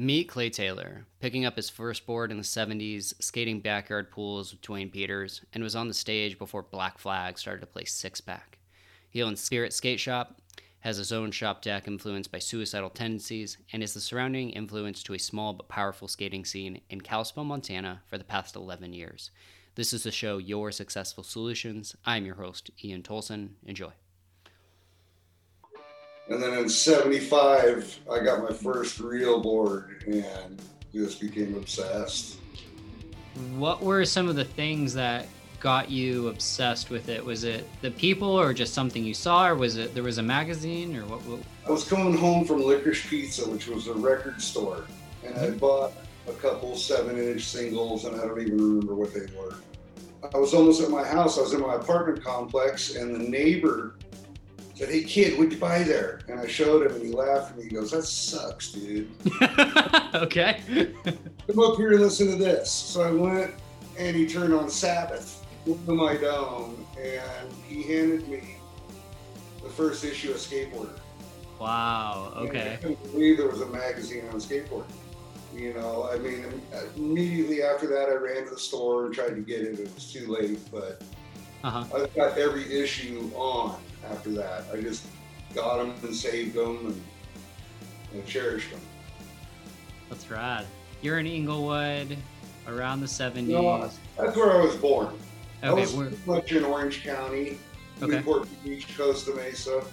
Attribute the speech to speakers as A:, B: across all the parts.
A: Meet Clay Taylor, picking up his first board in the 70s, skating backyard pools with Duane Peters, and was on the stage before Black Flag started to play six pack. He owns Spirit Skate Shop, has his own shop deck influenced by suicidal tendencies, and is the surrounding influence to a small but powerful skating scene in Kalispell, Montana for the past 11 years. This is the show Your Successful Solutions. I'm your host, Ian Tolson. Enjoy.
B: And then in 75, I got my first real board and just became obsessed.
A: What were some of the things that got you obsessed with it? Was it the people or just something you saw or was it there was a magazine or what? what?
B: I was coming home from Licorice Pizza, which was a record store, and I mm-hmm. bought a couple seven inch singles and I don't even remember what they were. I was almost at my house, I was in my apartment complex, and the neighbor said, Hey kid, what'd you buy there? And I showed him and he laughed and he goes, That sucks, dude.
A: okay.
B: Come up here and listen to this. So I went and he turned on Sabbath into my dome and he handed me the first issue of Skateboarder.
A: Wow.
B: And
A: Okay.
B: I couldn't believe there was a magazine on skateboarding. You know, I mean, immediately after that, I ran to the store and tried to get it. It was too late, but
A: Uh huh.
B: I got every issue on after that. I just got them and saved them and, and cherished them.
A: That's rad. You're in Inglewood, around the 70s.
B: No, that's where I was born. I
A: okay.
B: was
A: We're,
B: much in Orange County,
A: Okay.
B: Newport Beach, Costa Mesa.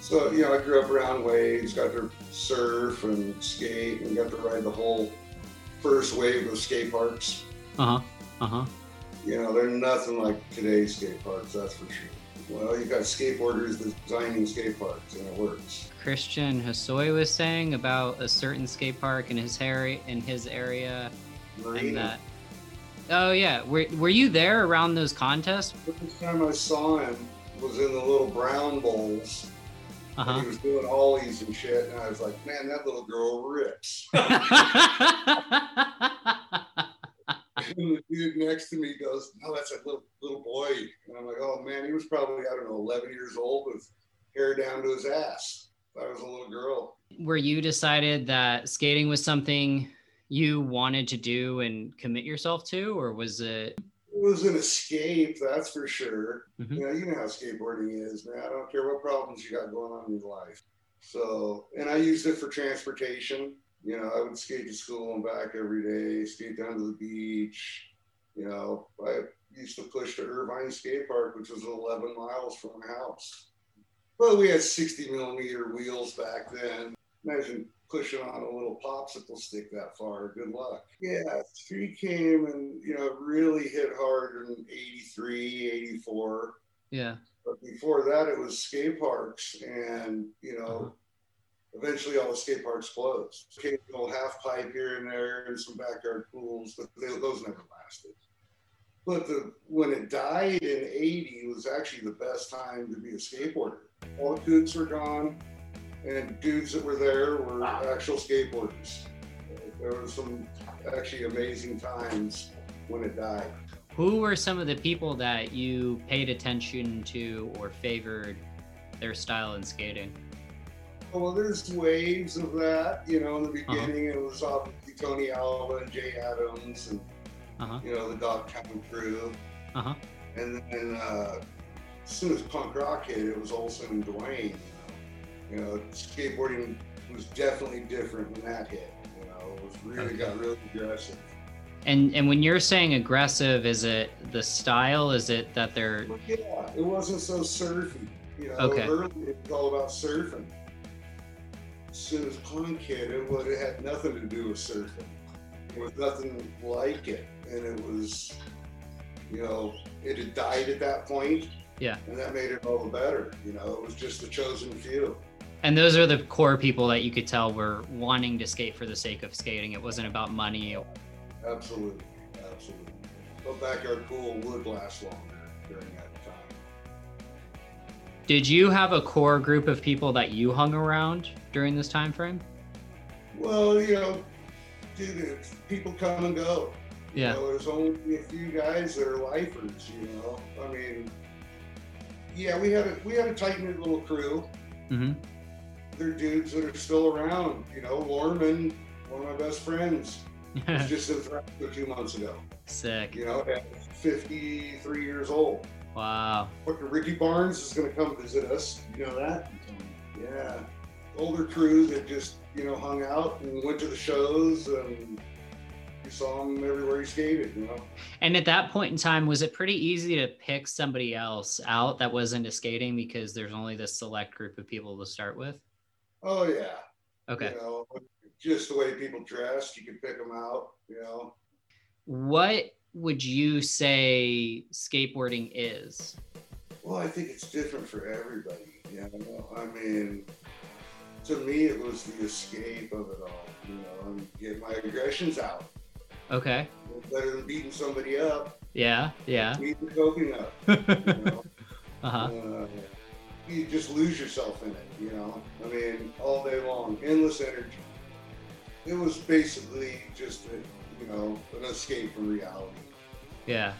B: So, you know, I grew up around waves, got to surf and skate, and got to ride the whole first wave of skate parks.
A: uh huh. Uh huh.
B: You know, they're nothing like today's skate parks, that's for sure. Well, you got skateboarders designing skate parks, and it works.
A: Christian Hosoi was saying about a certain skate park in his area in his area and that. Oh yeah, were were you there around those contests?
B: The first time I saw him was in the little brown bowls.
A: Uh
B: and He was doing ollies and shit, and I was like, man, that little girl rips. And the dude next to me goes, "No, that's a little little boy." And I'm like, "Oh man, he was probably I don't know, 11 years old with hair down to his ass." I was a little girl.
A: were you decided that skating was something you wanted to do and commit yourself to, or was it?
B: It was an escape, that's for sure.
A: Mhm.
B: You know, you know how skateboarding is, man. I don't care what problems you got going on in your life. So, and I used it for transportation. You know, I would skate to school and back every day, skate down to the beach. You know, I used to push to Irvine Skate Park, which was 11 miles from my house. Well, we had 60 millimeter wheels back then. Imagine pushing on a little popsicle stick that far. Good luck. Yeah, street came and, you know, really hit hard in 83, 84.
A: Yeah.
B: But before that, it was skate parks, and you know, uh-huh. Eventually all the skate parks closed. Occasional half pipe here and there, and some backyard pools, but they, those never lasted. But the when it died in '80 was actually the best time to be a skateboarder. All the dudes were gone, and dudes that were there were actual skateboarders. There were some actually amazing times when it died.
A: Who were some of the people that you paid attention to or favored their style in skating?
B: Well, there's waves of that. You know, in the
A: Uh-huh.
B: beginning, it was obviously Tony Alva and Jay Adams, and
A: Uh huh.
B: you know the Dogtown crew.
A: Uh huh.
B: And then uh, as soon as punk rock hit, it was Olson and Duane. You know, skateboarding was definitely different when that hit. You know, it was really
A: Okay.
B: got really aggressive.
A: And and when you're saying aggressive, is it the style? Is it that they're
B: But yeah, it wasn't so surfy. You know,
A: Okay.
B: early it was all about surfing. As soon as punk hit, it, would, it had nothing to do with surfing. It was nothing like it, and it was, you know, it had died at that point.
A: Yeah.
B: And that made it all the better. You know, it was just the chosen few.
A: and those are the core people that you could tell were wanting to skate for the sake of skating. It wasn't about money.
B: Absolutely, absolutely. But backyard pool would last longer
A: Did you have a core group of people that you hung around during this time frame?
B: Well, you know, dude, people come and go. You
A: Yeah.
B: know, there's only a few guys that are lifers. You know, I mean, yeah, we had a we had a tight knit little crew.
A: Mm-hmm.
B: They're dudes that are still around. You know, Lorman one of my best friends was just in Nebraska two months ago.
C: Sick.
B: You know, at 53 years old.
C: Wow.
B: Fucking Ricky Barnes is going to come visit us. You know that? Yeah. Older crew that just, you know, hung out and went to the shows and you saw him everywhere he skated, you know?
C: And at that point in time, was it pretty easy to pick somebody else out that was into skating because there's only this select group of people to start with?
B: Oh, yeah.
C: Okay.
B: You know, just the way people dressed, you could pick them out, you know?
C: What would you say skateboarding is?
B: Well, I think it's different for everybody. You know, I mean, to me, it was the escape of it all. You know, and get my aggressions out.
C: Okay.
B: Better than beating somebody up.
C: Yeah. Yeah.
B: Beat the coping up. You know?
C: uh-huh.
B: uh, you just lose yourself in it. You know, I mean, all day long, endless energy. It was basically just a, you know an escape from reality.
C: Yeah.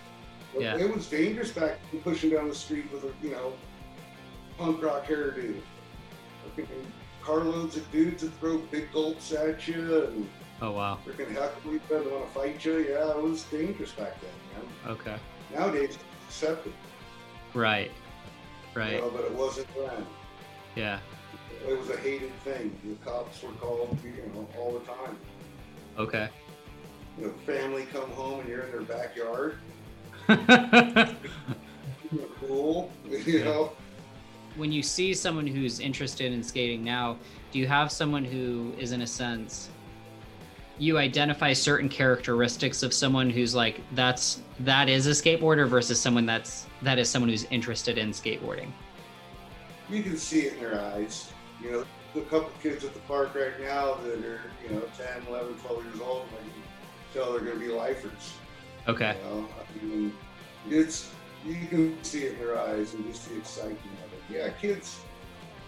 B: But
C: Yeah.
B: It was dangerous back pushing down the street with a, you know, punk rock hairdo. Freaking carloads of dudes that throw big gulps at you and
C: Oh wow.
B: freaking heckle each other, want to fight you. Yeah, it was dangerous back then, man.
C: Okay.
B: Nowadays, it's accepted.
C: Right.
B: You
C: Right.
B: know, but it wasn't then.
C: Yeah.
B: It was a hated thing. The cops were called, you know, all the time.
C: Okay.
B: You know, family come home and you're in their backyard. Cool, you know.
C: when you see someone who's interested in skating now, do you have someone who is in a sense you identify certain characteristics of someone who's like that's that is a skateboarder versus someone that's that is someone who's interested in skateboarding.
B: you can see it in their eyes. You know, the couple kids at the park right now that are, you know, 10, 11, 12 years old, I tell they're going to be lifers.
C: Okay.
B: You know, I mean, it's, you can see it in their eyes and just the excitement of it. Yeah, kids,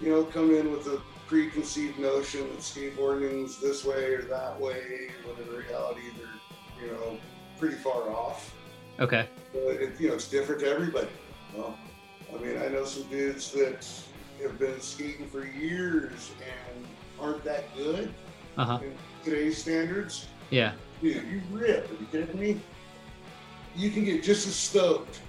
B: you know, come in with a preconceived notion that skateboarding's this way or that way, when in reality they're, you know, pretty far off.
C: Okay.
B: But it, you know, it's different to everybody. You know? I mean, I know some dudes that have been skating for years and aren't that good
C: Uh-huh.
B: in today's standards.
C: Yeah.
B: Dude, you rip. Are you kidding me? You can get just as stoked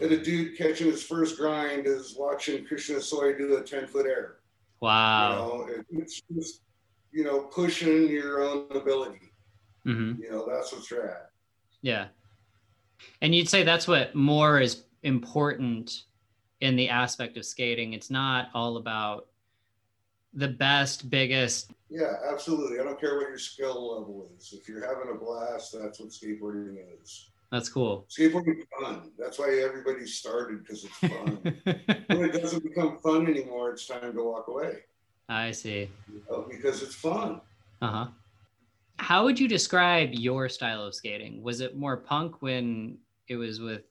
B: at a dude catching his first grind as watching Christian Hosoi do a 10 foot air.
C: Wow.
B: You know, it's just, you know, pushing your own ability.
C: Mhm.
B: You know, that's what's rad.
C: Yeah. And you'd say that's what more is important in the aspect of skating. It's not all about the best, biggest.
B: Yeah, absolutely. I don't care what your skill level is. If you're having a blast, that's what skateboarding is.
C: That's cool.
B: Skateboarding's fun. That's why everybody started because it's fun. when it doesn't become fun anymore, it's time to walk away
C: I see.
B: you know, because it's fun.
C: Uh huh. How would you describe your style of skating? Was it more punk when it was with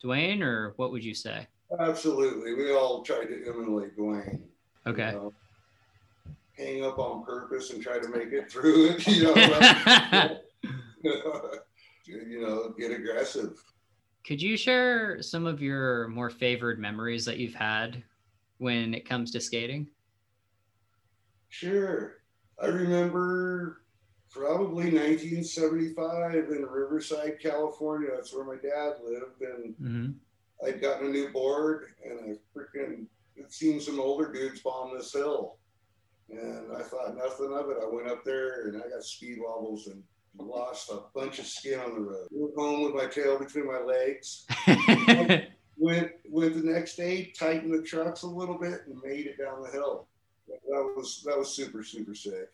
C: Duane, or what would you say?
B: Absolutely. We all tried to emulate Duane. you
C: Okay.
B: know. Hang up on purpose and try to make it through it. You know, you know, get aggressive.
C: Could you share some of your more favored memories that you've had when it comes to skating?
B: Sure. I remember probably 1975 in Riverside, California. That's where my dad lived. And
C: Mm-hmm.
B: I'd gotten a new board and I freaking had seen some older dudes bomb this hill. And I thought nothing of it. I went up there and I got speed wobbles and lost a bunch of skin on the road. Went home with my tail between my legs. Went went the next day, tightened the trucks a little bit and made it down the hill. That was that was super, super sick.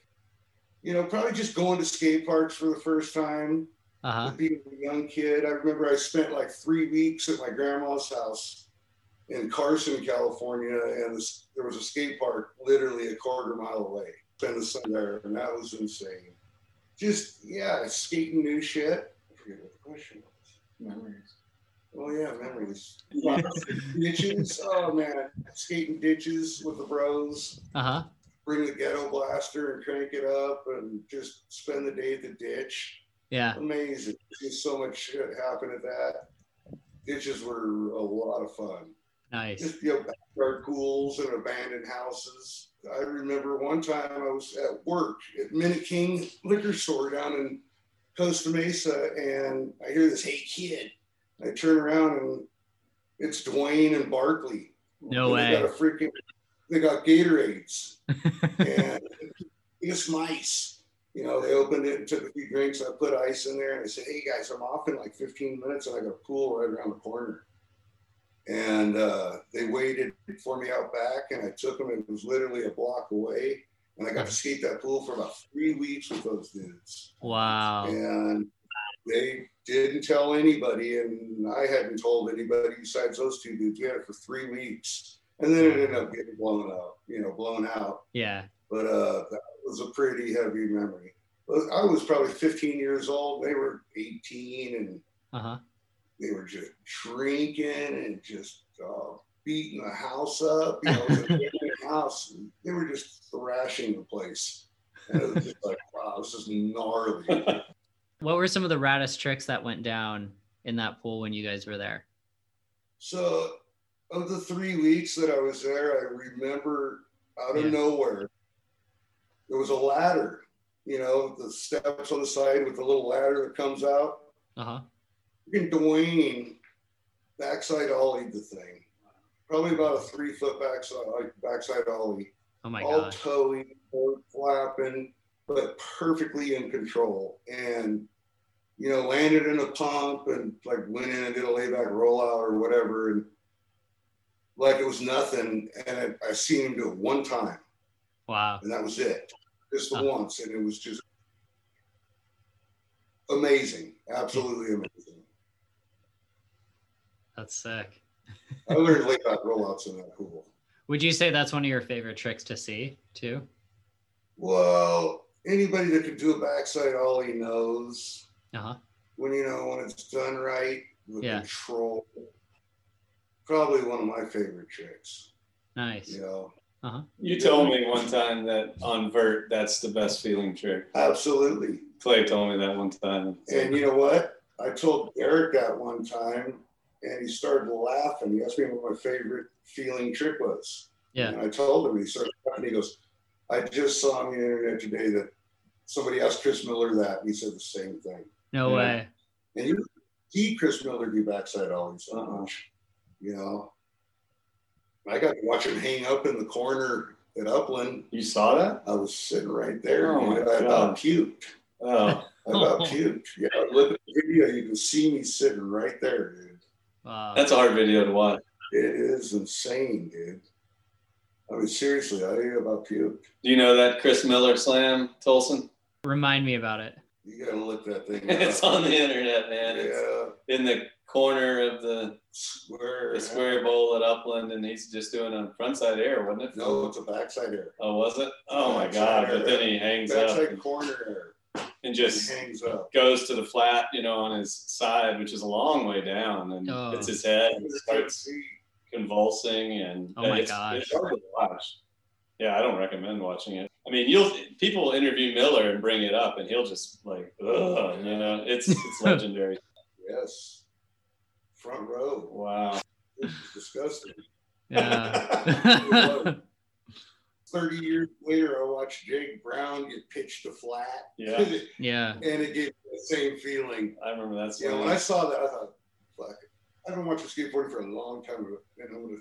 B: You know, probably just going to skate parks for the first time
C: uh huh.
B: being a young kid, I remember I spent like three weeks at my grandma's house in Carson, California, and this, there was a skate park literally a quarter mile away. Spent the summer there, and that was insane. Just yeah, skating new shit. I forget what the question was.
D: Memories.
B: Oh yeah, memories. ditches. Oh man, skating ditches with the bros.
C: Uh huh.
B: Bring the ghetto blaster and crank it up, and just spend the day at the ditch.
C: Yeah.
B: amazing. Just so much shit happened at that. Ditches were a lot of fun.
C: Nice.
B: Just you know, backyard pools and abandoned houses. I remember one time I was at work at Minute King liquor store down in Costa Mesa, and I hear this, "Hey kid!" I turn around and it's Duane and Barkley.
A: No
B: and
A: way.
B: They got a freaking, they got Gatorades and it's nice. You know, they opened it and took a few drinks. I put ice in there and I said, Hey guys, I'm off in like 15 minutes and I got a pool right around the corner. And uh, they waited for me out back and I took them. It was literally a block away. And I got to skate that pool for about three weeks with those dudes.
A: wow.
B: And they didn't tell anybody. And I hadn't told anybody besides those two dudes. We had it for three weeks. And then it ended up getting blown up, you know, blown out
A: Yeah.
B: but uh, that was a pretty heavy memory. I was probably 15 years old. They were 18, and
A: Uh huh.
B: They were just drinking and just uh, beating the house up. You know, it was a house. They were just thrashing the place, and it was just like, wow, this is gnarly.
A: What were some of the raddest tricks that went down in that pool when you guys were there?
B: So, of the three weeks that I was there, I remember out of
A: Yeah.
B: nowhere, there was a ladder. You know, the steps on the side with the little ladder that comes out.
A: Uh
B: Freaking Duane backside ollie the thing. Probably about a three foot backside like backside ollie.
A: Oh my
B: all
A: gosh.
B: towing, all flapping, but perfectly in control. And you know, landed in a pump and like went in and did a layback rollout or whatever, and like it was nothing. And I, I seen him do it one time,
A: Wow.
B: and that was it, just the
A: Huh.
B: once, and it was just amazing, absolutely amazing.
A: That's sick.
B: I learned late layback rollouts in that pool.
A: Would you say that's one of your favorite tricks to see too?
B: Well, anybody that can do a backside ollie knows
A: Uh huh.
B: when you know when it's done right, the
A: Yeah.
B: control. Probably one of my favorite tricks.
A: Nice.
B: You know,
D: You told me one time that on vert, that's the best feeling trick.
B: absolutely.
D: Clay told me that one time.
B: And you know what? I told Eric that one time, and he started laughing. He asked me what my favorite feeling trick was.
A: Yeah.
B: And I told him. He started laughing. He goes, "I just saw on the internet today that somebody asked Chris Miller that. And he said the same thing."
A: No
D: Yeah.
A: way.
B: And you see Chris Miller do backside ollies so
D: Uh-uh.
B: you know. I got to watch him hang up in the corner at Upland.
D: You saw that?
B: I was sitting right there.
D: Oh,
B: dude.
D: my
B: I about
D: God.
B: puked.
D: Oh,
B: I about puked. Yeah, look at the video. You can see me sitting right there, dude.
A: Wow.
D: that's a hard video to watch.
B: It is insane, dude. I mean, seriously, I about puked.
D: Do you know that Chris Miller slam, Tolson?
A: Remind me about it.
B: You gotta look that thing
D: It's on the internet, man. It's
B: Yeah,
D: in the corner of the,
B: square.
D: the square bowl at Upland, and he's just doing a frontside air, wasn't it?
B: No, it's a backside air.
D: Oh, was it? Oh my
B: Backside
D: God! But then he hangs up
B: Backside corner air.
D: And just
B: hangs up.
D: goes to the flat, you know, on his side, which is a long way down, and
A: Oh.
D: hits his head and starts convulsing, and
A: Oh my
D: it's,
A: gosh.
D: it's hard to watch. Yeah, I don't recommend watching it. I mean, you'll people will interview Miller and bring it up, and he'll just like, ugh, you know, it's it's legendary.
B: Yes. Front row.
D: Wow.
B: It's disgusting.
A: Yeah.
B: 30 years later, I watched Jake Brown get pitched to flat.
D: Yeah.
A: yeah.
B: and it gave me the same feeling.
D: I remember that.
B: You know, when I saw that, I thought, fuck, I've been watching skateboarding for a long time. And I'm gonna,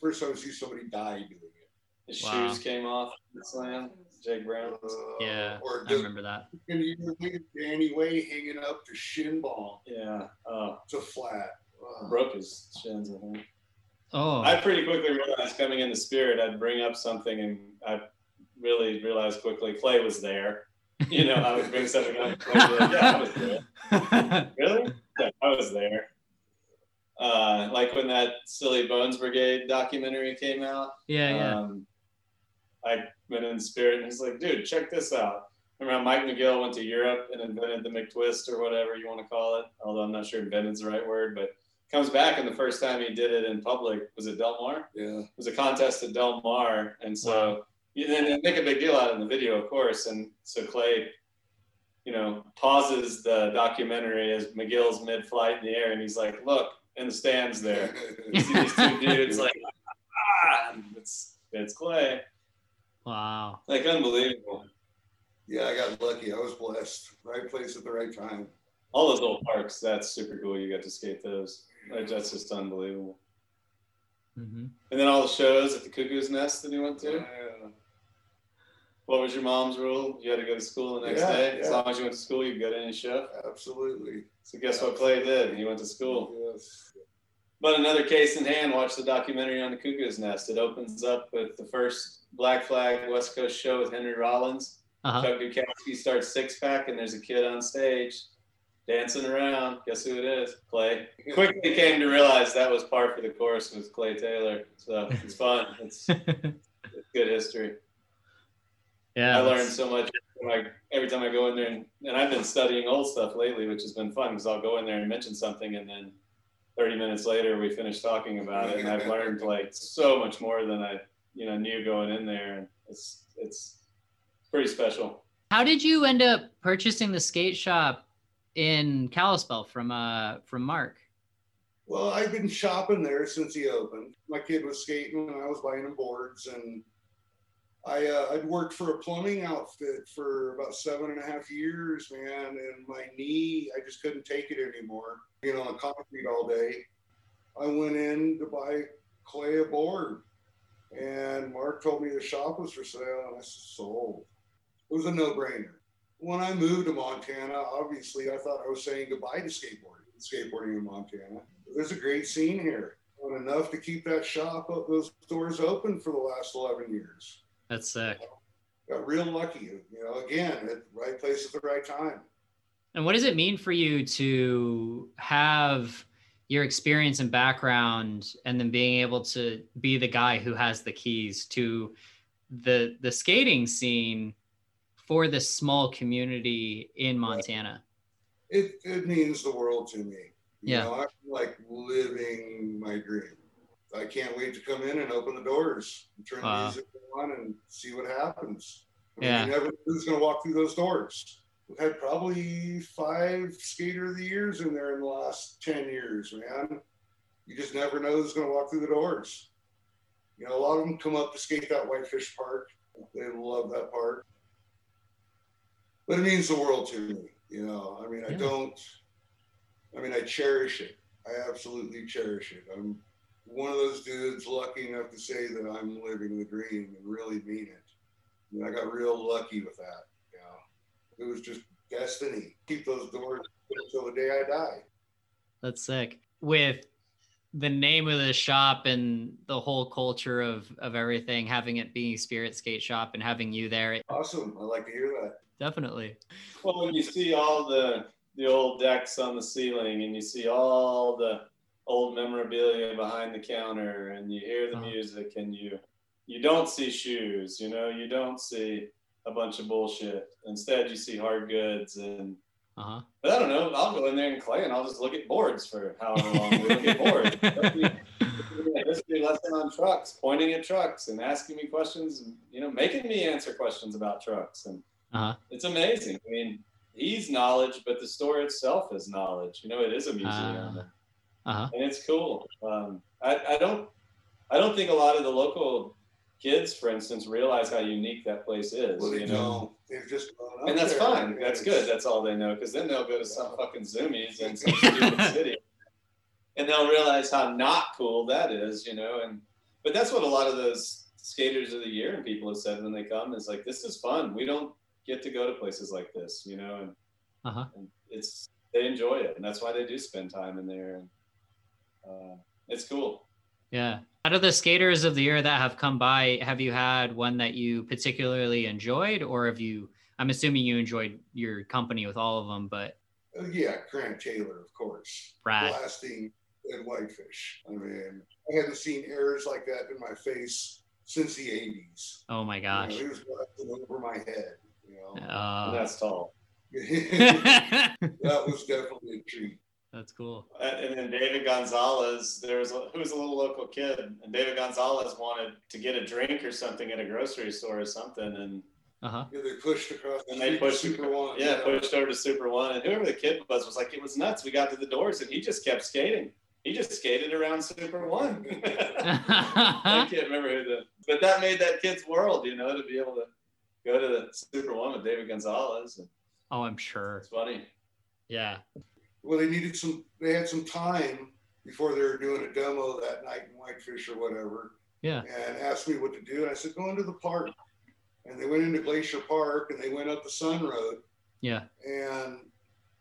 B: first time I see somebody die doing it.
D: His
A: Wow.
D: shoes came off the slam. Jake Brown.
B: Uh,
A: Yeah.
B: Or
A: I remember that.
B: and you look at Danny Way hanging up to shin ball
D: Yeah. Oh,
B: to flat. Wow.
D: broke his shins. I think.
A: Oh.
D: I pretty quickly realized coming into Spirit, I'd bring up something, and I really realized quickly Clay was there. You know, I would bring something up. Like, yeah, I was there. Really? Yeah, I was there. Uh, like when that Silly Bones Brigade documentary came out.
A: yeah. Yeah.
D: Um, I went in Spirit, and he's like, "Dude, check this out." Remember, how Mike McGill went to Europe and invented the McTwist or whatever you want to call it. Although I'm not sure invented's the right word, but comes back and the first time he did it in public was at Del Mar.
B: Yeah.
D: It was a contest at Del Mar, and so you then they make a big deal out of in the video, of course. And so Clay, you know, pauses the documentary as McGill's mid-flight in the air, and he's like, "Look in the stands there, you see these two dudes like, ah, it's it's Clay."
A: Wow.
D: Like unbelievable.
B: Yeah, I got lucky. I was blessed. Right place at the right time.
D: All those old parks, that's super cool. You got to skate those. Like, That's just unbelievable.
C: hmm
D: And then all the shows at the Cuckoo's Nest that you went to.
B: Yeah.
D: What was your mom's rule? You had to go to school the next
B: Yeah,
D: day. As long as you went to school, you could go to any show.
B: Absolutely.
D: So guess what Clay did? He went to school.
B: Yes.
D: But another case in hand, watch the documentary on the Cuckoo's Nest. It opens up with the first Black Flag West Coast show with Henry Rollins.
C: Uh-huh.
D: Chuck Dukowski starts six pack, and there's a kid on stage dancing around. Guess who it is? Clay. Quickly came to realize that was par for the course with Clay Taylor. So it's fun. It's, it's good history.
C: yeah.
D: I learned so much I, every time I go in there, and, and I've been studying old stuff lately, which has been fun because I'll go in there and mention something, and then 30 minutes later we finish talking about it, and I've learned like so much more than I, you know, knew going in there, and it's it's pretty special.
C: How did you end up purchasing the skate shop in Kalispell from uh from Mark?
B: Well, I've been shopping there since he opened. My kid was skating and I was buying him boards and I uh, I'd worked for a plumbing outfit for about seven and a half years, man, and my knee I just couldn't take it anymore. Being on the concrete all day, I went in to buy Clay a board, and Mark told me the shop was for sale, and I sold. It was a no-brainer. When I moved to Montana, obviously I thought I was saying goodbye to skateboarding, skateboarding in Montana. There's a great scene here, and enough to keep that shop, those doors open for the last 11 years
C: That's sick.
B: got real lucky. You know, again, at the right place at the right time.
C: And what does it mean for you to have your experience and background and then being able to be the guy who has the keys to the the skating scene for this small community in Montana?
B: It it means the world to me. You
C: Yeah.
B: know, I'm like living my dream. I can't wait to come in and open the doors and turn
C: Wow.
B: the music on and see what happens. I mean,
C: Yeah.
B: You never know who's going to walk through those doors. We've had probably five skater of the years in there in the last 10 years, man. You just never know who's going to walk through the doors. You know, a lot of them come up to skate that Whitefish Park. They love that park. But it means the world to me. You know, I mean, I don't, I mean, I cherish it. I absolutely cherish it. I'm one of those dudes lucky enough to say that I'm living the dream and really mean it. I, mean, I got real lucky with that. You know, it was just destiny. Keep those doors open until the day I die.
C: That's sick. With the name of the shop and the whole culture of of everything, having it being Spirit Skate Shop and having you there,
B: Awesome. I like to hear that.
C: definitely.
D: Well, when you see all the the old decks on the ceiling, and you see all the old memorabilia behind the counter, and you hear the
C: Uh-huh.
D: music, and you you don't see shoes, you know, you don't see a bunch of bullshit. Instead, you see hard goods and.
C: Uh huh.
D: But I don't know. I'll go in there and clay, and I'll just look at boards for however long we look at boards. History lesson on trucks, pointing at trucks and asking me questions, and, you know, making me answer questions about trucks, and
C: Uh-huh.
D: it's amazing. I mean, he's knowledge, but the store itself is knowledge. You know, it is a museum,
C: Uh huh.
D: and it's cool. Um, I, I don't, I don't think a lot of the local kids, for instance, realize how unique that place is.
B: Well, they
D: you know?
B: Don't. They've just gone up
D: And that's
B: there.
D: fine. That's good. That's all they know. Because then they'll go to some fucking Zumiez in some stupid city, and they'll realize how not cool that is, you know. And but that's what a lot of those skaters of the year and people have said when they come is like, this is fun. We don't get to go to places like this, you know, and,
C: Uh-huh.
D: and it's they enjoy it, and that's why they do spend time in there, and uh, it's cool.
C: Yeah. Out of the skaters of the year that have come by, have you had one that you particularly enjoyed, or have you? I'm assuming you enjoyed your company with all of them, but
B: Uh, yeah, Grant Taylor, of course.
C: Brad.
B: Blasting at Whitefish. I mean, I hadn't seen errors like that in my face since the 80s.
C: Oh my
B: You
C: gosh.
B: know, he was blasting over my head. You know,
C: Uh,
D: that's tall.
B: that was definitely a treat.
C: That's cool.
D: Uh, And then David Gonzalez, there was a, who was a little local kid, and David Gonzalez wanted to get a drink or something at a grocery store or something, and
C: Uh huh.
B: Yeah, they pushed across the
D: and they pushed
B: Super One.
D: yeah, pushed over to Super One, and whoever the kid was was like, it was nuts. We got to the doors, and he just kept skating. He just skated around Super One. I can't remember who the but that made that kid's world, you know, to be able to go to the Super One with David Gonzalez. And
C: Oh, I'm sure.
D: it's funny.
C: Yeah.
B: Well, they needed some. They had some time before they were doing a demo that night in Whitefish or whatever,
C: Yeah.
B: and asked me what to do. And I said, "Go into the park." And they went into Glacier Park and they went up the Sun Road.
C: Yeah.
B: And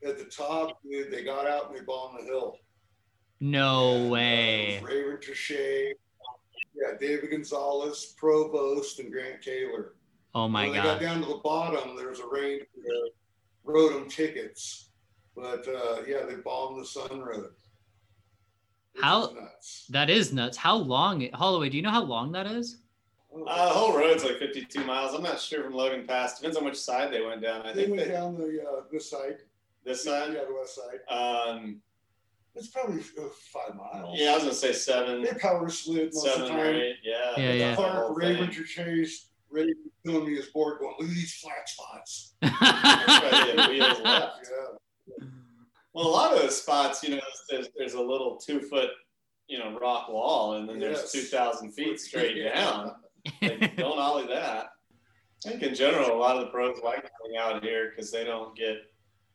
B: at the top, dude, they got out and they bombed the hill.
C: No
B: And, uh,
C: way.
B: was Raven Tershy, yeah, David Gonzalez, Provost, and Grant Taylor.
C: Oh my god.
B: when they got down to the bottom, there was a range wrote them tickets. But uh, yeah, they bombed the Sun Road. Which
C: How-
B: is nuts.
C: That is nuts. How long Holloway, do you know how long that is?
D: Uh, the whole road's like 52 miles. I'm not sure from Logan Pass. Depends on which side they went down. I think
B: they
D: think
B: went
D: they,
B: down the uh, this side,
D: this side.
B: yeah, the west side.
D: Um,
B: It's probably uh, five miles.
D: yeah, I was gonna say seven,
B: they power slid most of
D: seven
B: the
D: or
B: time.
D: eight. Yeah.
C: Yeah, yeah.
D: whole
B: Clark Raven
D: thing.
B: Chase, Ray was filming me his board, going, "Look at these flat spots."
D: Yeah.
B: Yeah,
D: Well, a lot of those spots, you know, there's, there's a little two foot, you know, rock wall, and then there's 2,000 feet straight down. Like, don't ollie that. I think in general, a lot of the pros like coming out here because they don't get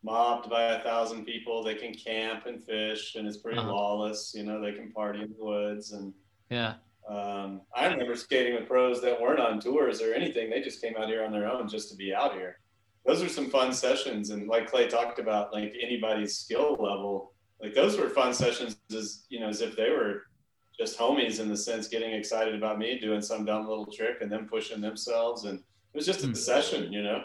D: mobbed by a thousand people. They can camp and fish, and it's pretty
C: Uh-huh.
D: lawless. You know, they can party in the woods. And
C: yeah.
D: um, I remember skating with pros that weren't on tours or anything. They just came out here on their own just to be out here. Those are some fun sessions, and like Clay talked about, like anybody's skill level, like those were fun sessions. As you know, as if they were just homies in the sense, getting excited about me doing some dumb little trick and them pushing themselves, and it was just a
C: Hmm.
D: session, you know.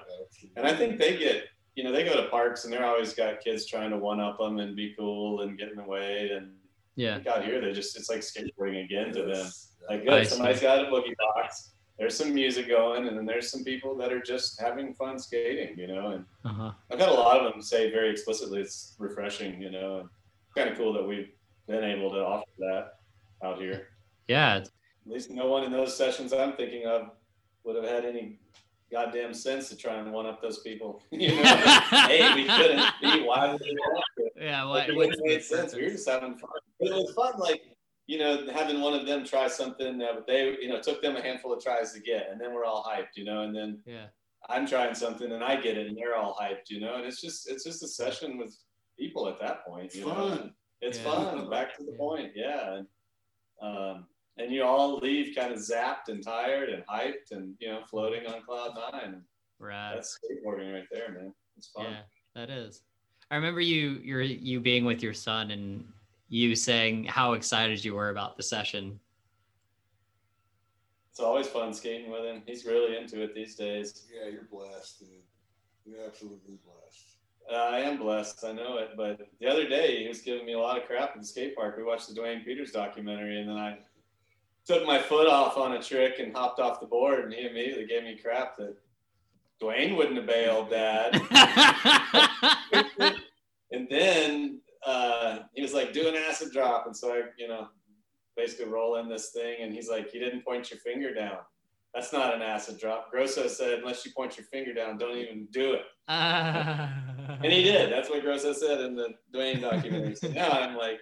D: And I think they get, you know, they go to parks and they're always got kids trying to one up them and be cool and get in the way. And
C: Yeah.
D: think out here, they just, it's like skateboarding again to them. Like,
C: I
D: good, somebody's got a boogie box. There's some music going, and then there's some people that are just having fun skating, you know. And
C: Uh-huh.
D: I've had a lot of them say very explicitly, it's refreshing, you know. And kind of cool that we've been able to offer that out here.
C: Yeah.
D: At least no one in those sessions I'm thinking of would have had any goddamn sense to try and one up those people. you know, hey, we couldn't be. Why would we want to?
C: Yeah,
D: Like, it wouldn't make sense. We were just having fun. It was fun, like you know, having one of them try something that they, you know, took them a handful of tries to get, and then we're all hyped, you know, and then
C: Yeah.
D: I'm trying something and I get it, and they're all hyped, you know, and it's just it's just a session with people at that point.
B: It's
D: you know?
B: fun.
D: It's
C: Yeah.
D: fun. Back to the
C: Yeah.
D: point, yeah. And, um, and you all leave kind of zapped and tired and hyped and you know floating on cloud nine.
C: Right,
D: That's skateboarding right there, man. It's fun.
C: Yeah, that is. I remember you you're you being with your son and you saying how excited you were about the session.
D: It's always fun skating with him. He's really into it these days.
B: Yeah, you're blessed, dude. You're absolutely blessed.
D: Uh, I am blessed. I know it. But the other day, he was giving me a lot of crap at the skate park. We watched the Duane Peters documentary, and then I took my foot off on a trick and hopped off the board, and he immediately gave me crap that Duane wouldn't have bailed, Dad. and then uh, he was like, do an acid drop. And so I, you know, basically roll in this thing. And he's like, you didn't point your finger down. That's not an acid drop. Grosso said, unless you point your finger down, don't even do it.
C: and
D: And he did. That's what Grosso said in the Duane documentary. So now I'm like,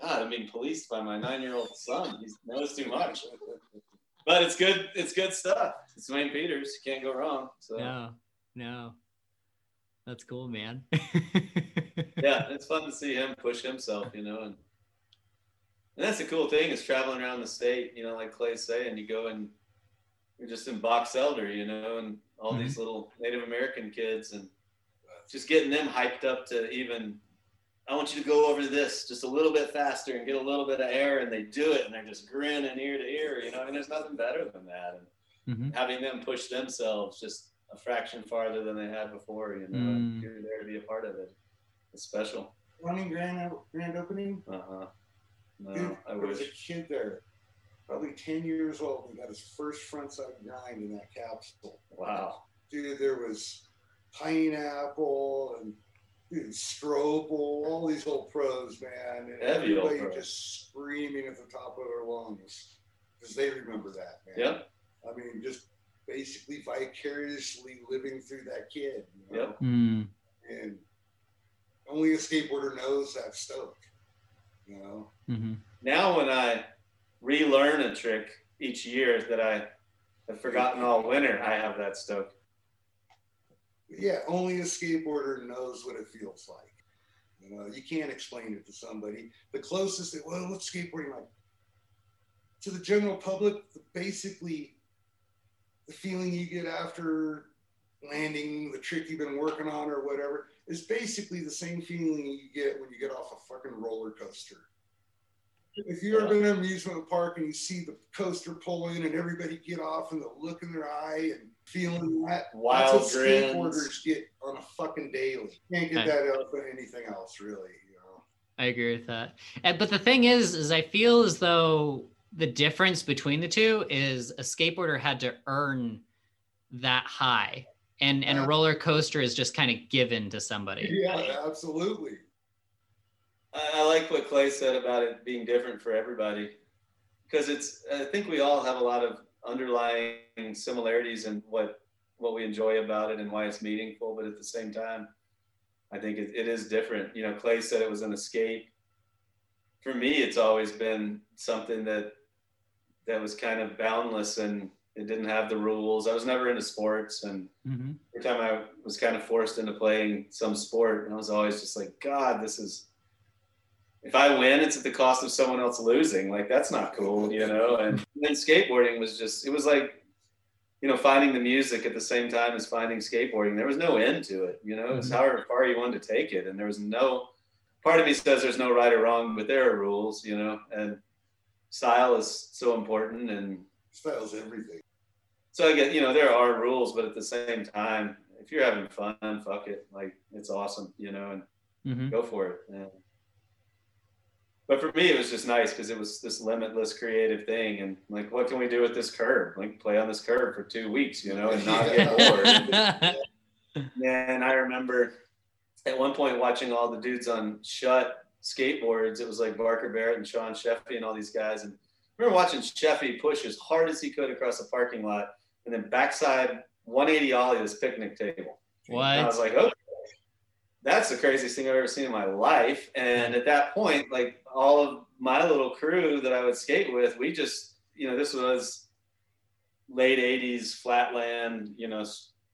D: God, I'm being policed by my nine year old son. He knows too much. But it's good. It's good stuff. It's Duane Peters. You can't go wrong. So
C: No, no. That's cool, man.
D: yeah, it's fun to see him push himself, you know, and and that's the cool thing is traveling around the state, you know, like Clay's saying, you go and you're just in Box Elder, you know, and all
C: Mhm.
D: these little Native American kids and just getting them hyped up to even I want you to go over this just a little bit faster and get a little bit of air and they do it and they're just grinning ear to ear, you know, I mean there's nothing better than that. And
C: Mhm.
D: having them push themselves just a fraction farther than they had before, you know,
C: Mm.
D: you're there to be a part of it. It's special.
B: Running grand grand opening.
D: Uh huh. No,
B: Dude,
D: I
B: there was a kid there, probably 10 years old. He got his first frontside grind in that capsule.
D: Wow.
B: Dude, there was pineapple and dude, Stropel, all these old pros, man. And
D: Heavy old
B: everybody
D: pros.
B: just screaming at the top of their lungs because they remember that, man.
D: Yep.
B: I mean, just basically vicariously living through that kid. You know?
D: Yep.
C: Mm,
B: And only a skateboarder knows that stoke, you know?
C: mhm.
D: Now when I relearn a trick each year that I have forgotten all winter, I have that stoke.
B: Yeah, only a skateboarder knows what it feels like. You know, you can't explain it to somebody. The closest, well, what's skateboarding like? To the general public, basically, the feeling you get after landing the trick you've been working on or whatever is basically the same feeling you get when you get off a fucking roller coaster. If ever been in an amusement park and you see the coaster pull in and everybody get off and the look in their eye and feeling that,
D: Wild
B: that's what
D: grins.
B: skateboarders get on a fucking daily. Can't get
C: I-
B: that out of anything else, really. You know.
C: I agree with that. But the thing is, is I feel as though the difference between the two is a skateboarder had to earn that high, and and a roller coaster is just kind of given to somebody.
B: Yeah, absolutely.
D: I, I like what Clay said about it being different for everybody, because it's. I think we all have a lot of underlying similarities in what what we enjoy about it and why it's meaningful. But at the same time, I think it, it is different. You know, Clay said it was an escape. For me, it's always been something that that was kind of boundless and it didn't have the rules. I was never into sports and
C: Mhm.
D: every time I was kind of forced into playing some sport, I was always just like, God, this is. If I win, it's at the cost of someone else losing. Like that's not cool, you know. And then skateboarding was just, it was like, you know, finding the music at the same time as finding skateboarding. There was no end to it, you know. It was
C: Mhm.
D: however far you wanted to take it, and there was no. Part of me says there's no right or wrong, but there are rules, you know, and style is so important and
B: Style's everything.
D: so I get, you know, there are rules, but at the same time, if you're having fun, fuck it. Like it's awesome, you know, and
C: Mhm.
D: go for it. And, but for me, it was just nice because it was this limitless creative thing. And like, what can we do with this curve? Like play on this curve for two weeks, you know, and not get bored. And I remember at one point watching all the dudes on Shut skateboards. It was like Barker Barrett and Sean Sheffey and all these guys. And I remember watching Sheffey push as hard as he could across the parking lot and then backside 180 ollie this picnic table. And I was like, okay, that's the craziest thing I've ever seen in my life. And at that point, like all of my little crew that I would skate with, we just, you know, this was late 80s flatland, you know,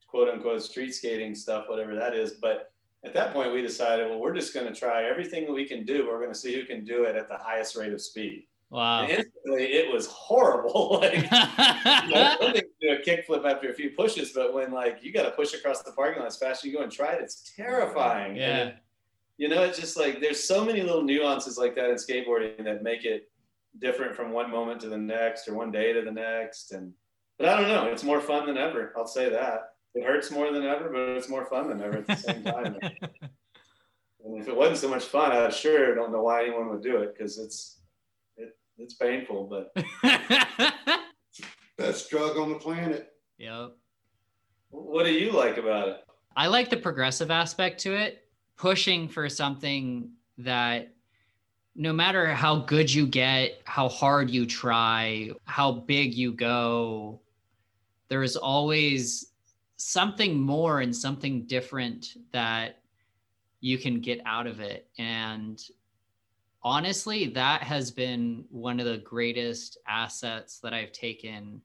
D: quote unquote street skating stuff, whatever that is. But at that point, we decided, well, we're just going to try everything we can do. We're going to see who can do it at the highest rate of speed.
C: Wow.
D: And instantly, it was horrible. like, you know, to do a kickflip after a few pushes, but when like you got to push across the parking lot as fast as you go and try it, it's terrifying.
C: Yeah.
D: You know, it's just like there's so many little nuances like that in skateboarding that make it different from one moment to the next or one day to the next. And but I don't know, it's more fun than ever. I'll say that. It hurts more than ever, but it's more fun than ever at the same time. and if it wasn't so much fun, I sure don't know why anyone would do it because it's it, it's painful, but
B: Best drug on the planet.
C: yep.
D: what do you like about it?
C: I like the progressive aspect to it, pushing for something that no matter how good you get, how hard you try, how big you go, there is always something more and something different that you can get out of it. And honestly, that has been one of the greatest assets that I've taken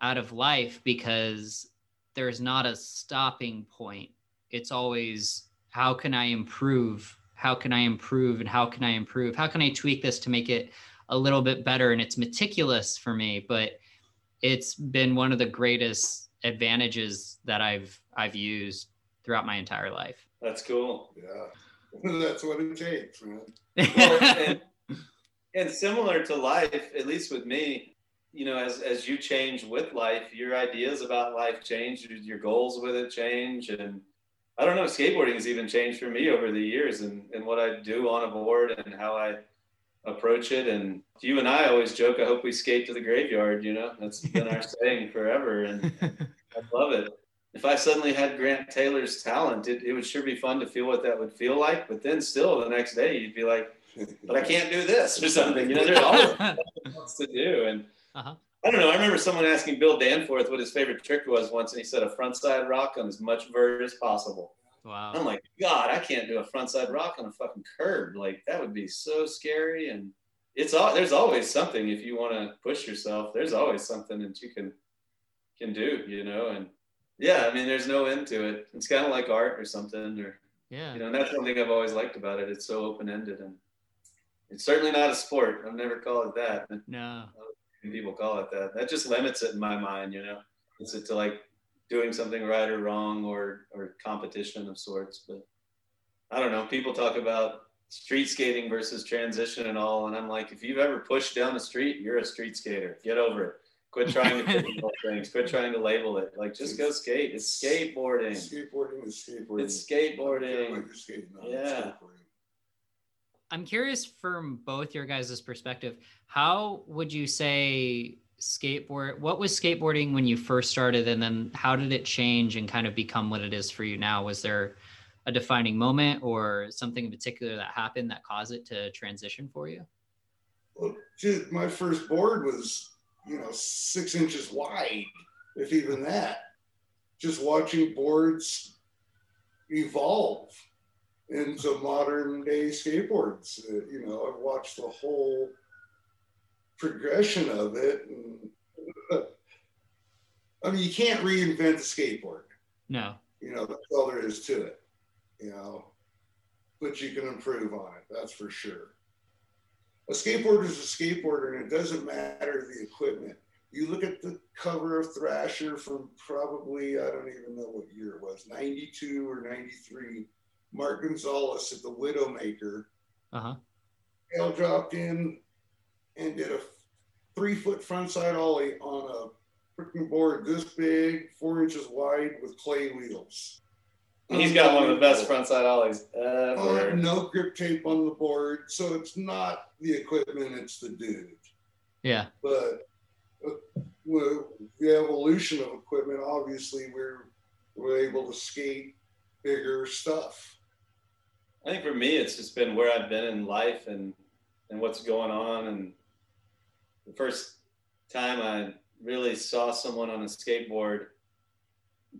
C: out of life because there's not a stopping point. It's always how can I improve? How can I improve? And how can I improve? How can I tweak this to make it a little bit better? And it's meticulous for me, but it's been one of the greatest advantages that I've I've used throughout my entire life.
D: That's cool.
B: Yeah. That's what it takes, man.
D: Well, and, and similar to life, at least with me, you know, as as you change with life, your ideas about life change, your- your goals with it change, and I don't know, skateboarding has even changed for me over the years, and and what I do on a board and how I approach it. And you and I always joke, I hope we skate to the graveyard. You know, that's been our saying forever, and I love it. If I suddenly had Grant Taylor's talent, it, it would sure be fun to feel what that would feel like. But then still the next day you'd be like, but I can't do this or something. You know, there's always to do. And
C: Uh-huh.
D: I don't know. I remember someone asking Bill Danforth what his favorite trick was once, and he said a frontside rock on as much vert as possible.
C: Wow.
D: I'm like, God, I can't do a frontside rock on a fucking curb. Like that would be so scary. And it's all there's always something if you want to push yourself. There's always something that you can can do, you know. And yeah, I mean, there's no end to it. It's kind of like art or something, or
C: Yeah.
D: you know. And that's one thing I've always liked about it. It's so open ended, and it's certainly not a sport. I've never called it that.
C: No.
D: people call it that. That just limits it in my mind, you know. It's it to like doing something right or wrong or or competition of sorts. But I don't know. People talk about street skating versus transition and all, and I'm like, if you've ever pushed down the street, you're a street skater. Get over it. Quit trying to pigeonhole things. Quit trying to label it. Like just go skate. It's skateboarding.
B: Skateboarding is skateboarding.
D: It's skateboarding.
B: what you're skating on,
D: Yeah.
B: skateboarding.
C: I'm curious from both your guys' perspective, how would you say skateboard what was skateboarding when you first started and then how did it change and kind of become what it is for you now? Was there a defining moment or something in particular that happened that caused it to transition for you?
B: Well, my first board was, you know, six inches wide, if even that. Just watching boards evolve into modern day skateboards. Uh, you know, I've watched the whole progression of it. And, I mean, you can't reinvent the skateboard.
C: No.
B: You know, that's all there is to it. You know, but you can improve on it. That's for sure. A skateboarder is a skateboarder, and it doesn't matter the equipment. You look at the cover of Thrasher from probably, I don't even know what year it was, 92 or 93. Mark Gonzalez at the Widowmaker
C: Uh-huh.
B: tail dropped in and did a three foot frontside ollie on a freaking board this big, four inches wide with clay wheels.
D: He's got one of the best frontside ollies ever.
B: Uh, no grip tape on the board, so it's not the equipment, it's the dude.
C: Yeah.
B: But uh, with the evolution of equipment, obviously, we're we're able to skate bigger stuff.
D: I think for me, it's just been where I've been in life and and what's going on. And the first time I really saw someone on a skateboard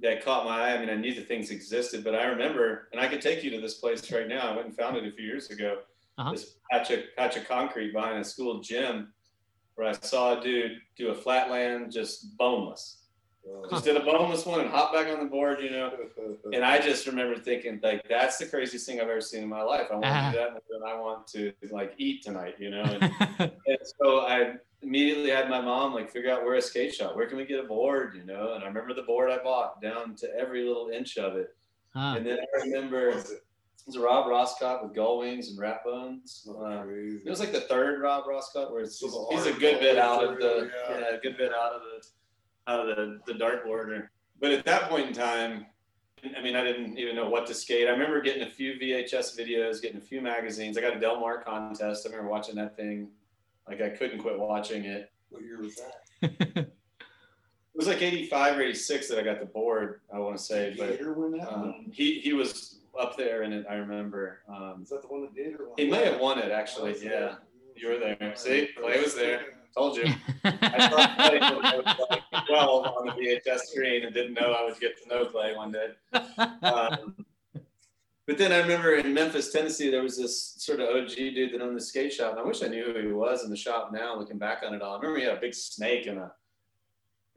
D: that caught my eye. I mean, I knew the things existed, but I remember, and I could take you to this place right now. I went and found it a few years ago.
C: Uh-huh.
D: This patch of patch of concrete behind a school gym, where I saw a dude do a flatland just boneless. Just did a boneless one and hopped back on the board, you know. And I just remember thinking, like, that's the craziest thing I've ever seen in my life. I want to do that, and then I want to like eat tonight, you know. And, and so I immediately had my mom like figure out where a skate shop, where can we get a board, you know. And I remember the board I bought down to every little inch of it.
C: Huh.
D: And then I remember it was a Rob Roskopp with gull wings and rat bones. Uh, it was like the third Rob Roskopp, where it's
B: So
D: he's a good bit out of the
B: yeah.
D: yeah, a good bit out of the out of the the dartboard. Or- But at that point in time, I mean, I didn't even know what to skate. I remember getting a few VHS videos, getting a few magazines. I got a Del Mar contest. I remember watching that thing. Like I couldn't quit watching it.
B: What year was that?
D: It was like 85 or 86 that I got the board, I want to say, but
B: Gator win that
D: um, he he was up there in it. I remember. Um,
B: Is that the one that Gator won?
D: he may have won it actually. Yeah, you were there. See, Clay was there. Told you. I when I was like 12 on the VHS screen and didn't know I would get to know Clay one day. Um, but then I remember in Memphis, Tennessee, there was this sort of OG dude that owned the skate shop. And I wish I knew who he was in the shop now, looking back on it all. I remember he had a big snake in a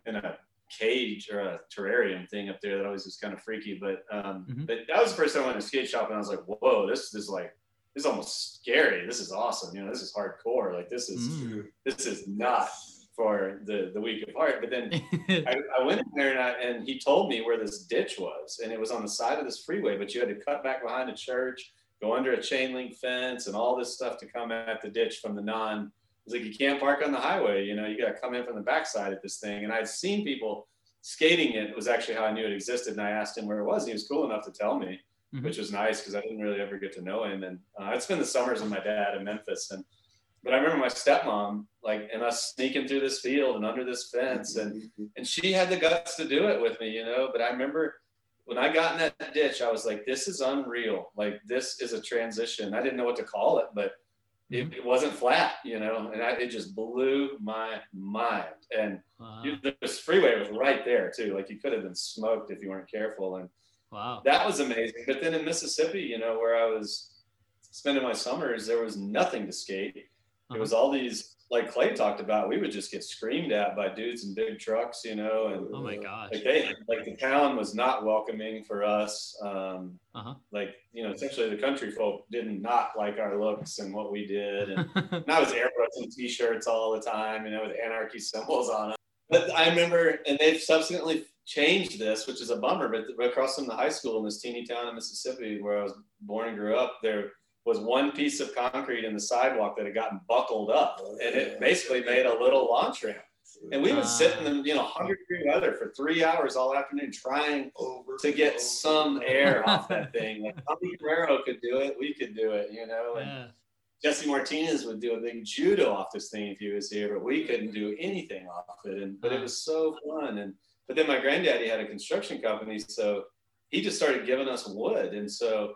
D: in a cage or a terrarium thing up there that always was kind of freaky. But um,
C: Mhm.
D: but that was the first time I went to a skate shop and I was like, whoa, this, this is like this is almost scary. This is awesome. You know, this is hardcore. Like this is
C: Mm.
D: this is not for the the weak of heart. But then I, I went in there and, I, and he told me where this ditch was, and it was on the side of this freeway. But you had to cut back behind a church, go under a chain link fence, and all this stuff to come at the ditch from the non. It's like you can't park on the highway. You know, you got to come in from the backside at this thing. And I'd seen people skating it. Was actually how I knew it existed. And I asked him where it was. And he was cool enough to tell me,
C: Mhm.
D: which was nice because I didn't really ever get to know him. And uh, I'd spend the summers with my dad in Memphis and. But I remember my stepmom, like, and us sneaking through this field and under this fence, and and she had the guts to do it with me, you know. But I remember when I got in that ditch, I was like, this is unreal. Like this is a transition. I didn't know what to call it, but it, it wasn't flat, you know, and I, it just blew my mind. And
C: wow.
D: you, this freeway was right there too. Like you could have been smoked if you weren't careful. And
C: wow.
D: that was amazing. But then in Mississippi, you know, where I was spending my summers, there was nothing to skate. it was all these like Clay talked about. We would just get screamed at by dudes in big trucks, you know, and
C: Oh my gosh.
D: like they like the town was not welcoming for us. Um,
C: Uh-huh.
D: like you know, essentially the country folk did not like our looks and what we did, and, and I was airbrushing t-shirts all the time, you know, with anarchy symbols on them. But I remember, and they've subsequently changed this, which is a bummer. But across from the high school in this teeny town in Mississippi, where I was born and grew up, there was one piece of concrete in the sidewalk that had gotten buckled up, and it basically made a little launch ramp. And we would ah. sit in the you know 100 degree weather for three hours all afternoon trying
B: Over
D: to get
B: over.
D: some air off that thing. Like Tommy Guerrero could do it, we could do it, you know. And
C: Yeah.
D: Jesse Martinez would do a big judo off this thing if he was here, but we couldn't do anything off it. And but it ah. was so fun. And but then my granddaddy had a construction company, so he just started giving us wood, and so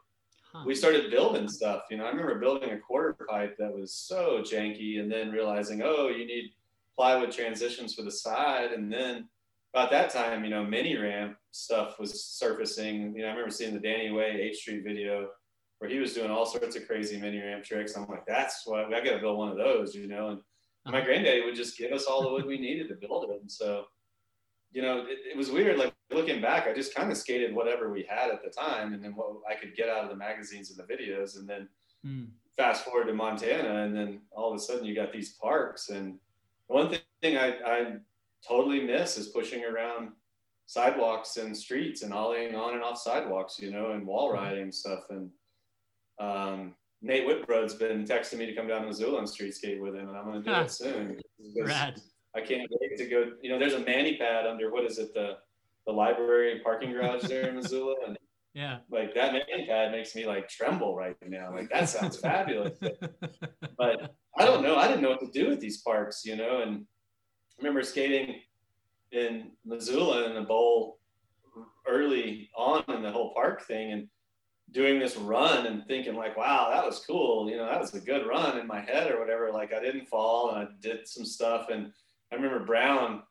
C: Huh.
D: we started building stuff. You know, I remember building a quarter pipe that was so janky, and then realizing, oh, you need plywood transitions for the side, and then about that time, you know, mini ramp stuff was surfacing. You know, I remember seeing the Danny Way H Street video where he was doing all sorts of crazy mini ramp tricks. I'm like, that's what I got to build one of those, you know. And my
C: Uh-huh.
D: granddaddy would just give us all the wood we needed to build it, and so. You know, it, it was weird. Like looking back, I just kind of skated whatever we had at the time, and then what I could get out of the magazines and the videos, and then
C: Hmm.
D: fast forward to Montana, and then all of a sudden you got these parks. And one thi- thing I, I totally miss is pushing around sidewalks and streets and ollieing on and off sidewalks, you know, and wall riding and stuff. And um, Nate Whitbroad's been texting me to come down to Missoula and street skate with him, and I'm going to do
C: Huh.
D: it soon.
C: Rad.
D: I can't wait to go. You know, there's a mani pad under what is it the the library parking garage there in Missoula, and
C: Yeah.
D: like that mani pad makes me like tremble right now. Like that sounds fabulous. But I don't know. I didn't know what to do with these parks, you know. And I remember skating in Missoula in a bowl early on in the whole park thing and doing this run and thinking like, wow, that was cool. You know, that was a good run in my head or whatever. Like I didn't fall and I did some stuff. And I remember Brown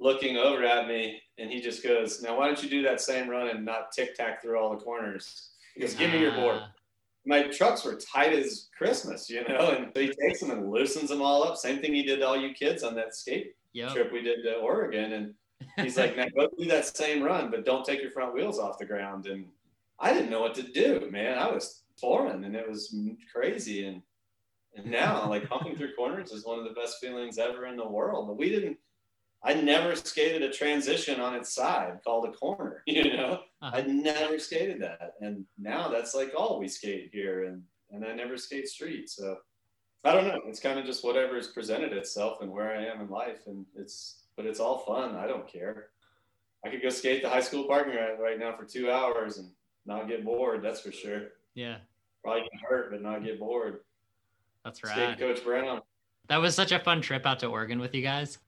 D: looking over at me and he just goes, now why don't you do that same run and not tic tac through all the corners? He goes, give me your board
C: Ah,
D: my trucks were tight as Christmas, you know, and so he takes them and loosens them all up. Same thing he did to all you kids on that skate
C: Yep.
D: trip we did to Oregon. And he's like, now go do that same run, but don't take your front wheels off the ground. And I didn't know what to do, man. I was foreign and it was crazy. And and now, like pumping through corners is one of the best feelings ever in the world. But we didn't. I never skated a transition on its side called a corner. You know,
C: Uh-huh.
D: I never skated that, and now that's like all we skate here, and and I never skate street. So I don't know. It's kind of just whatever's presented itself and where I am in life, and it's but it's all fun. I don't care. I could go skate the high school parking lot right now for two hours and not get bored. That's for sure.
C: yeah.
D: Probably get hurt, but not get bored.
C: That's right.
D: Coach Brown.
C: That was such a fun trip out to Oregon with you guys.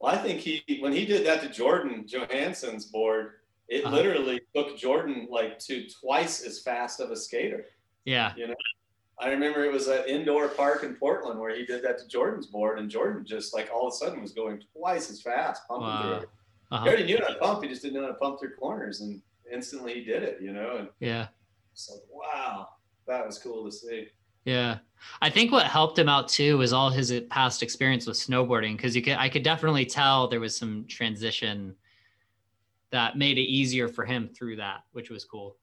D: Well, I think he when he did that to Jordan Johansson's board, it
C: Uh-huh.
D: literally took Jordan like to twice as fast of a skater.
C: Yeah.
D: You know, I remember it was an indoor park in Portland where he did that to Jordan's board, and Jordan just like all of a sudden was going twice as fast, pumping
C: Wow.
D: through it. He
C: Uh-huh.
D: already knew how to pump, he just didn't know how to pump through corners, and instantly he did it, you know. And
C: Yeah.
D: it's like, wow, that was cool to see.
C: Yeah. I think what helped him out too was all his uh, past experience with snowboarding because you could I could definitely tell there was some transition that made it easier for him through that, which was cool.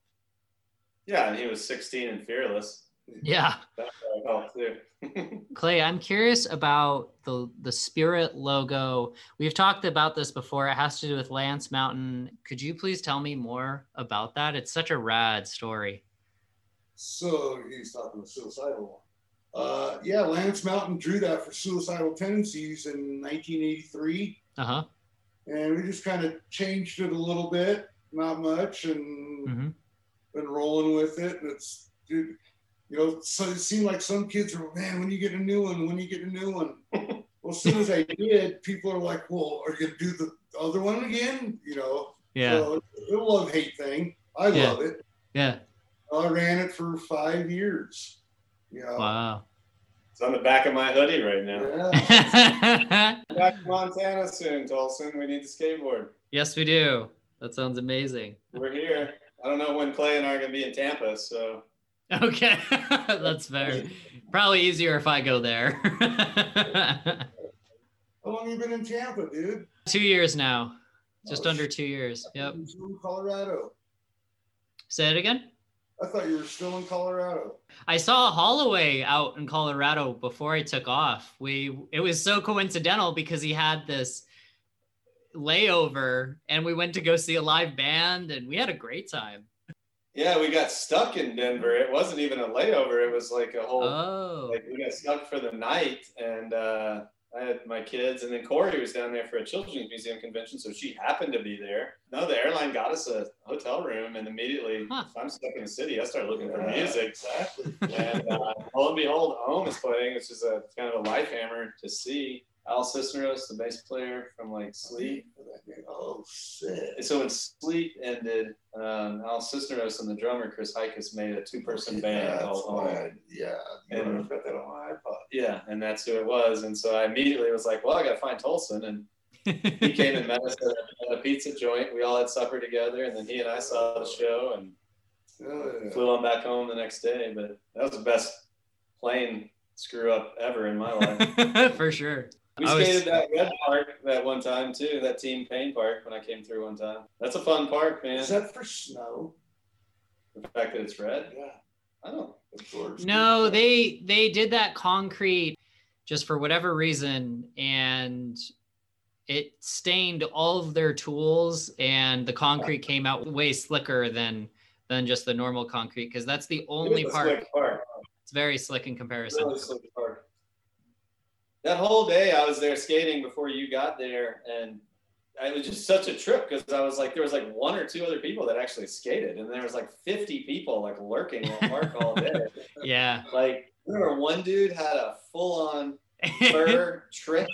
D: Yeah, and he was 16 and fearless.
C: Yeah.
D: That helped too.
C: Clay, I'm curious about the the Spirit logo. We've talked about this before. It has to do with Lance Mountain. Could you please tell me more about that? It's such a rad story.
B: So he's talking the suicidal one. Uh, yeah, Lance Mountain drew that for suicidal tendencies in 1983,
C: Uh-huh.
B: and we just kind of changed it a little bit, not much, and
C: Mhm.
B: been rolling with it. And it's, dude, you know, so it seemed like some kids were, man, when you get a new one, when you get a new one. well, as soon as I did, people are like, well, are you gonna do the other one again? You know,
C: Yeah.
B: so it's a love hate thing. I
C: Yeah.
B: love it.
C: Yeah.
B: I ran it for five years. You know,
C: Wow.
D: it's on the back of my hoodie right now.
B: yeah.
D: Back to Montana soon, Tolson. We need the skateboard.
C: yes, we do. That sounds amazing.
D: We're here. I don't know when Clay and I are gonna be in Tampa, so
C: Okay, that's fair. Probably easier if I go there.
B: How long have you been in Tampa, dude?
C: two years now, just
B: Oh,
C: under two years. Yep.
B: You're still in Colorado.
C: Say it again.
B: I thought you were still in Colorado.
C: I saw Holloway out in Colorado before I took off. We it was so coincidental because he had this layover and we went to go see a live band and we had a great time.
D: Yeah, we got stuck in Denver. It wasn't even a layover. It was like a whole
C: Oh.
D: like we got stuck for the night and uh I had my kids and then Corey was down there for a children's museum convention, so she happened to be there. No, the airline got us a hotel room and immediately
C: Huh.
D: if I'm stuck in the city, I start looking for music.
B: Exactly.
D: And uh, lo and behold, Om is playing, which is a kind of a life hammer to see. Al Cisneros, the bass player from like Sleep.
B: Oh, shit.
D: And so when Sleep ended, um, Al Cisneros and the drummer Chris Hakius made a two-person band
B: Yeah,
D: called
B: that's
D: Om.
B: why. Yeah,
D: And-
B: I've got that on my iPod.
D: Yeah, and that's who it was. And so I immediately was like, well, I got to find Tolson. And he came and met us at a, at a pizza joint. We all had supper together, and then he and I saw the show and
B: Oh, yeah.
D: flew on back home the next day. But that was the best plane screw up ever in my life.
C: For sure.
D: We
C: I was-
D: skated that red park that one time too, that Team Pain Park when I came through one time. That's a fun park, man.
B: Is that for snow?
D: the fact that it's red,
B: Yeah.
D: I don't.
B: of course.
C: No, they they did that concrete just for whatever reason and it stained all of their tools and the concrete came out way slicker than than just the normal concrete because that's the only
D: It was a
C: part
D: slick park.
C: it's very slick in comparison.
D: Really slick park. That whole day I was there skating before you got there, and it was just such a trip because I was like, there was like one or two other people that actually skated, and there was like 50 people like lurking in the park all day.
C: Yeah.
D: Like, remember one dude had a full-on fur trick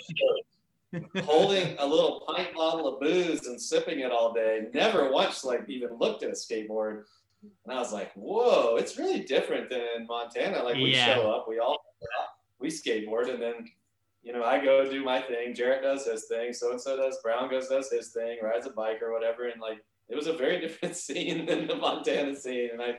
D: holding a little pint bottle of booze and sipping it all day. Never once like even looked at a skateboard. And I was like, whoa, it's really different than in Montana. Like we
C: Yeah.
D: show up, we all we skateboard, and then you know I go do my thing. Jarrett does his thing. So and so does. Brown goes does his thing. Rides a bike or whatever. And like it was a very different scene than the Montana scene. And I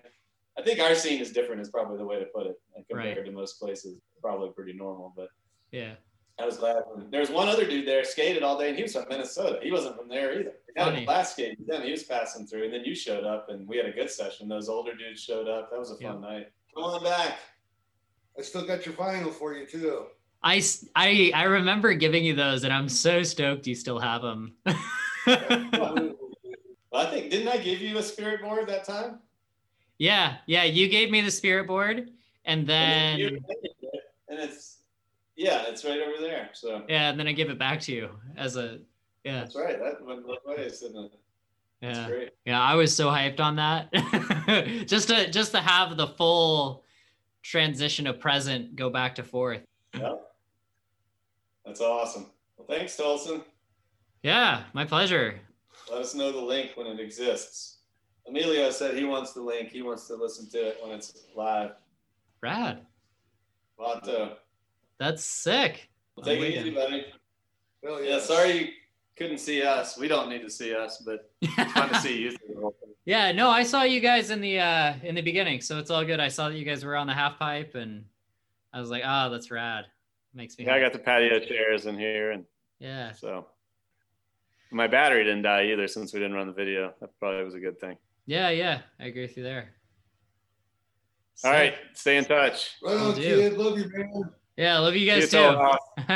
D: I think our scene is different. Is probably the way to put it. And compared
C: Right.
D: to most places, probably pretty normal. But
C: yeah.
D: I was glad. There was one other dude there skated all day, and he was from Minnesota. He wasn't from there either. The guy
C: Funny.
D: with last skate, then he was passing through, and then you showed up, and we had a good session. Those older dudes showed up. That was a fun night. Come on back.
B: I still got your vinyl for you too.
C: I, I I remember giving you those and I'm so stoked you still have them.
D: Well, I think didn't I give you a spirit board that time?
C: yeah, yeah, you gave me the spirit board and
D: And
C: then
D: you- and it's yeah, it's right over there. So
C: yeah, and then I give it back to you as a yeah.
D: that's right. That went both ways, it? That's
C: Yeah. Yeah, I was so hyped on that. just to just to have the full transition of present go back to forth.
D: Yep. That's awesome. Well, thanks, Tolson.
C: Yeah, my pleasure.
D: Let us know the link when it exists. Emilio said he wants the link. He wants to listen to it when it's live.
C: Rad.
D: Vato.
C: That's sick.
D: Take it easy, buddy.
B: Hell
D: Yeah, sorry you couldn't see us. We don't need to see us, but it's fun to see you through the whole thing.
C: yeah, no, I saw you guys in the uh in the beginning, so it's all good. I saw that you guys were on the half pipe and I was like, oh, that's rad. Makes me
D: Yeah, I got the patio chairs in here, and
C: Yeah.
D: so my battery didn't die either since we didn't run the video. That probably was a good thing.
C: Yeah, yeah. I agree with you there.
D: All right, stay in touch.
B: Right on, kid. Love you, man.
C: Yeah, love you guys
D: you,
C: too.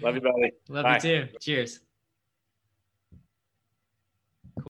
D: Love you, buddy.
C: love
D: Bye.
C: you too. Cheers.